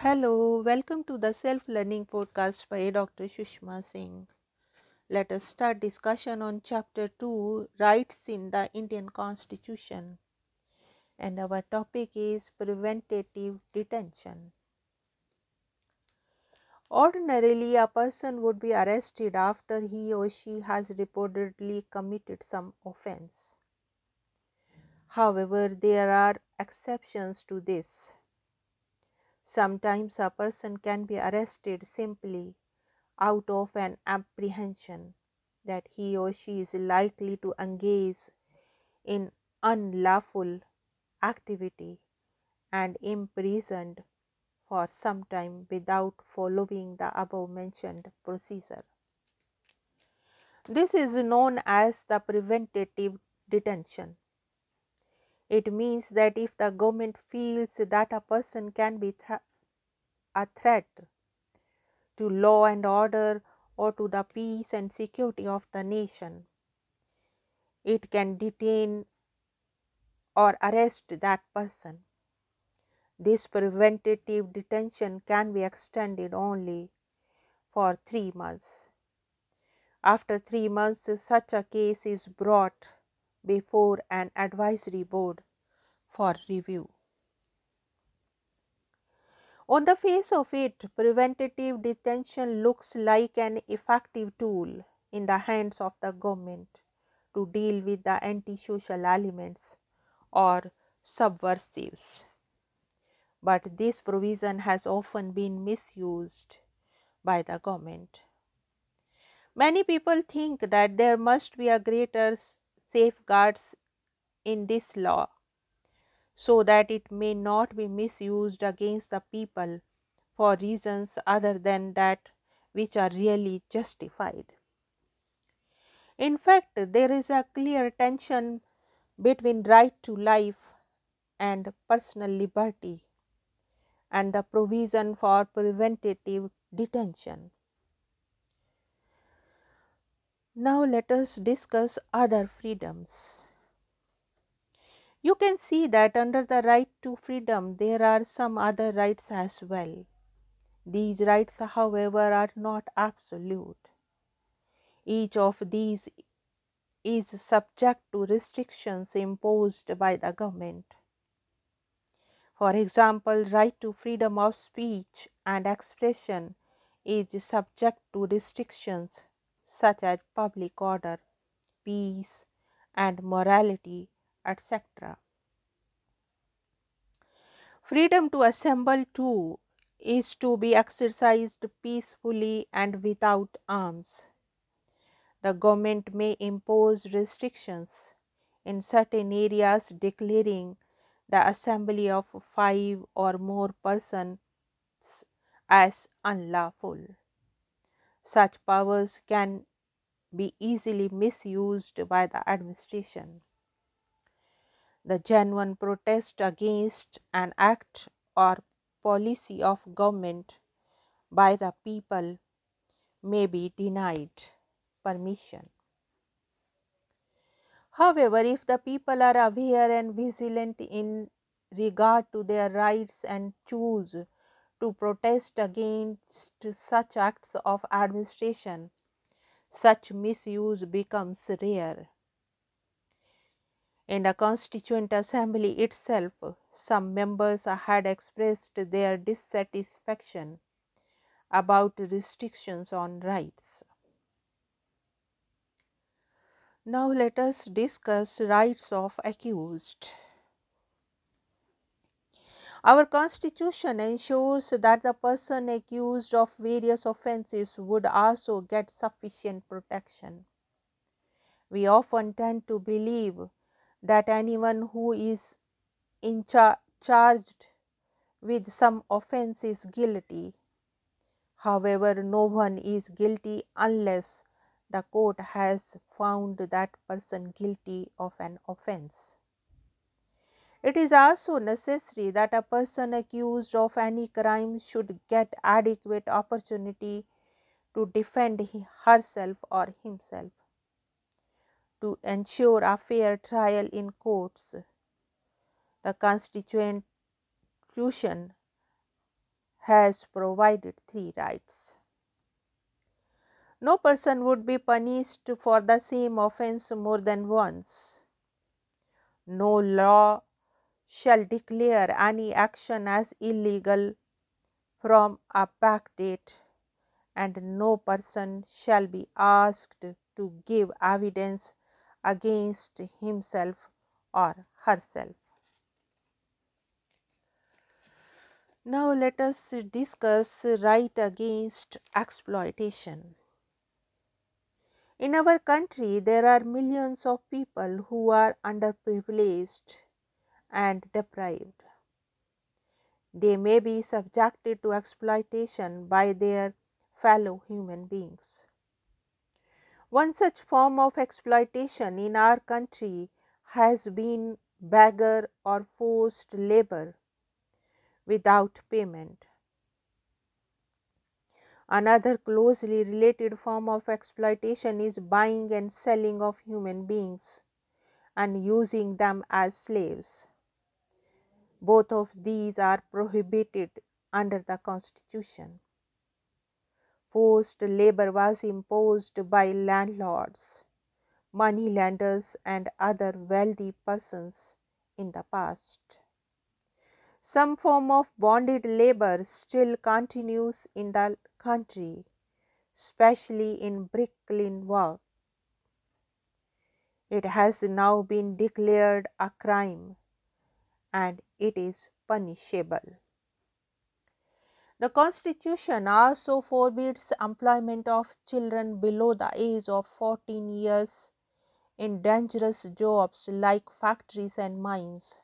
Hello, welcome to the Self Learning Podcast by Dr. Sushma Singh. Let us start discussion on Chapter 2 Rights in the Indian Constitution. And our topic is Preventative Detention. Ordinarily, a person would be arrested after he or she has reportedly committed some offense. However, there are exceptions to this. Sometimes a person can be arrested simply out of an apprehension that he or she is likely to engage in unlawful activity and imprisoned for some time without following the above mentioned procedure. This is known as the preventative detention. It means that if the government feels that a person can be th- a threat to law and order or to the peace and security of the nation, it can detain or arrest that person. This preventative detention can be extended only for three months. After three months, such a case is brought before an advisory board for review. On the face of it, preventative detention looks like an effective tool in the hands of the government to deal with the antisocial elements or subversives but this provision has often been misused by the government. Many people think that there must be a greater safeguards in this law so that it may not be misused against the people for reasons other than that which are really justified. In fact, there is a clear tension between right to life and personal liberty and the provision for preventative detention. Now, let us discuss other freedoms. You can see that under the right to freedom, there are some other rights as well. These rights, however, are not absolute. Each of these is subject to restrictions imposed by the government. For example, right to freedom of speech and expression is subject to restrictions such as public order, peace, and morality, etc. Freedom to assemble too is to be exercised peacefully and without arms. The government may impose restrictions in certain areas declaring the assembly of five or more persons as unlawful. Such powers can be easily misused by the administration. The genuine protest against an act or policy of government by the people may be denied permission. However, if the people are aware and vigilant in regard to their rights and choose to protest against such acts of administration, such misuse becomes rare. In the Constituent Assembly itself, some members had expressed their dissatisfaction about restrictions on rights. Now let us discuss rights of accused. Our constitution ensures that the person accused of various offences would also get sufficient protection. We often tend to believe that anyone who is in char- charged with some offense is guilty. However, no one is guilty unless the court has found that person guilty of an offense. It is also necessary that a person accused of any crime should get adequate opportunity to defend herself or himself. To ensure a fair trial in courts, the Constitution has provided three rights. No person would be punished for the same offence more than once. No law shall declare any action as illegal from a back date, and no person shall be asked to give evidence against himself or herself. Now, let us discuss right against exploitation. In our country, there are millions of people who are underprivileged and deprived. They may be subjected to exploitation by their fellow human beings. One such form of exploitation in our country has been begar or forced labor without payment. Another closely related form of exploitation is buying and selling of human beings and using them as slaves. Both of these are prohibited under the Constitution. Forced labor was imposed by landlords, money lenders, and other wealthy persons in the past. Some form of bonded labor still continues in the country, especially in bricklayer work. It has now been declared a crime and it is punishable. The Constitution also forbids employment of children below the age of 14 years in dangerous jobs like factories and mines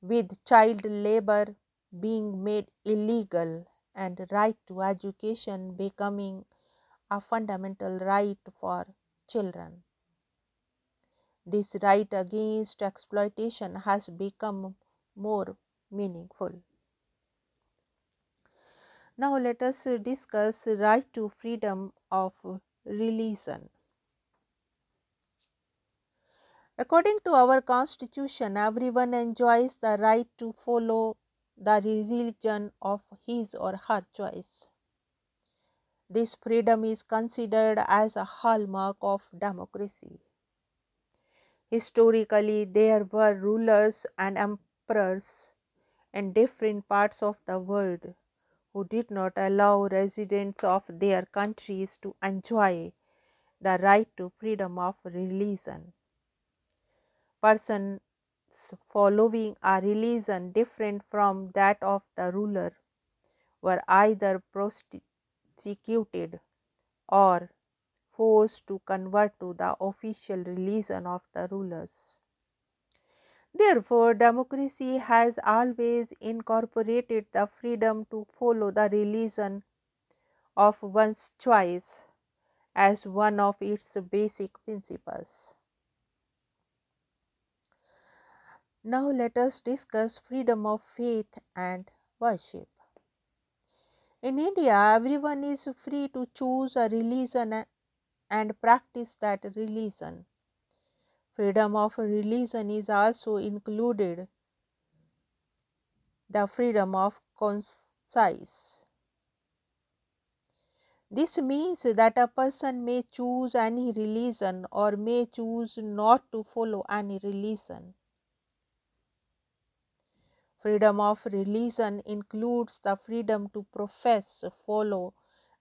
with child labor being made illegal and right to education becoming a fundamental right for children. This right against exploitation has become more meaningful. Now let us discuss right to freedom of religion. According to our constitution, everyone enjoys the right to follow the religion of his or her choice. This freedom is considered as a hallmark of democracy. Historically, there were rulers and emperors in different parts of the world who did not allow residents of their countries to enjoy the right to freedom of religion. Persons following a religion different from that of the ruler were either prosecuted or forced to convert to the official religion of the rulers. Therefore, democracy has always incorporated the freedom to follow the religion of one's choice as one of its basic principles. Now let us discuss freedom of faith and worship. In India, everyone is free to choose a religion and practice that religion. Freedom of religion is also included the freedom of conscience. This means that a person may choose any religion or may choose not to follow any religion. Freedom of religion includes the freedom to profess, follow,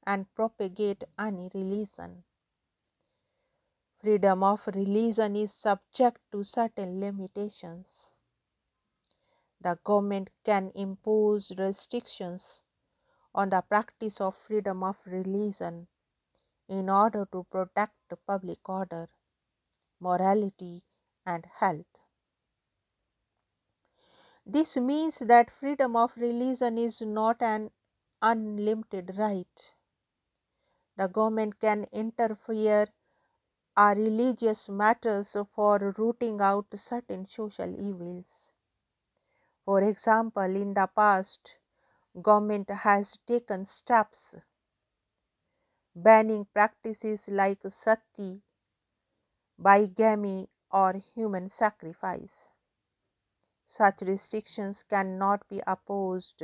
and propagate any religion. Freedom of religion is subject to certain limitations. The government can impose restrictions on the practice of freedom of religion in order to protect public order, morality, and health. This means that freedom of religion is not an unlimited right. The government can interfere are religious matters for rooting out certain social evils. For example, in the past, government has taken steps banning practices like sati, bigamy or human sacrifice. Such restrictions cannot be opposed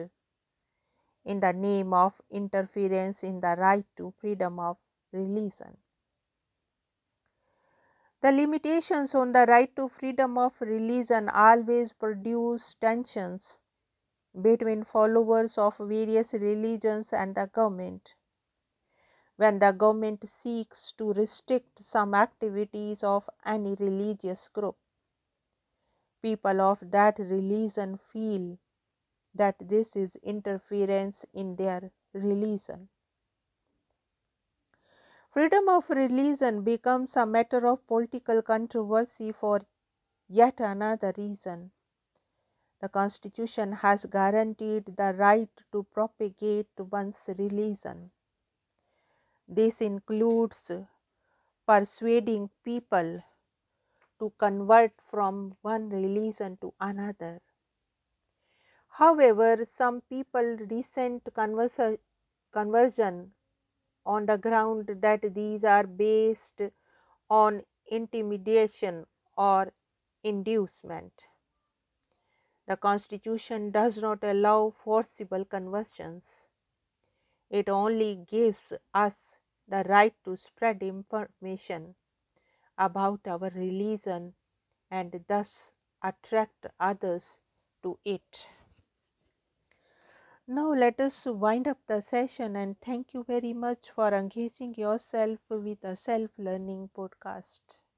in the name of interference in the right to freedom of religion. The limitations on the right to freedom of religion always produce tensions between followers of various religions and the government. When the government seeks to restrict some activities of any religious group, people of that religion feel that this is interference in their religion. Freedom of religion becomes a matter of political controversy for yet another reason. The Constitution has guaranteed the right to propagate one's religion. This includes persuading people to convert from one religion to another. However, some people resent conversion on the ground that these are based on intimidation or inducement. The Constitution does not allow forcible conversions. It only gives us the right to spread information about our religion and thus attract others to it. Now, let us wind up the session and thank you very much for engaging yourself with the Self Learning podcast.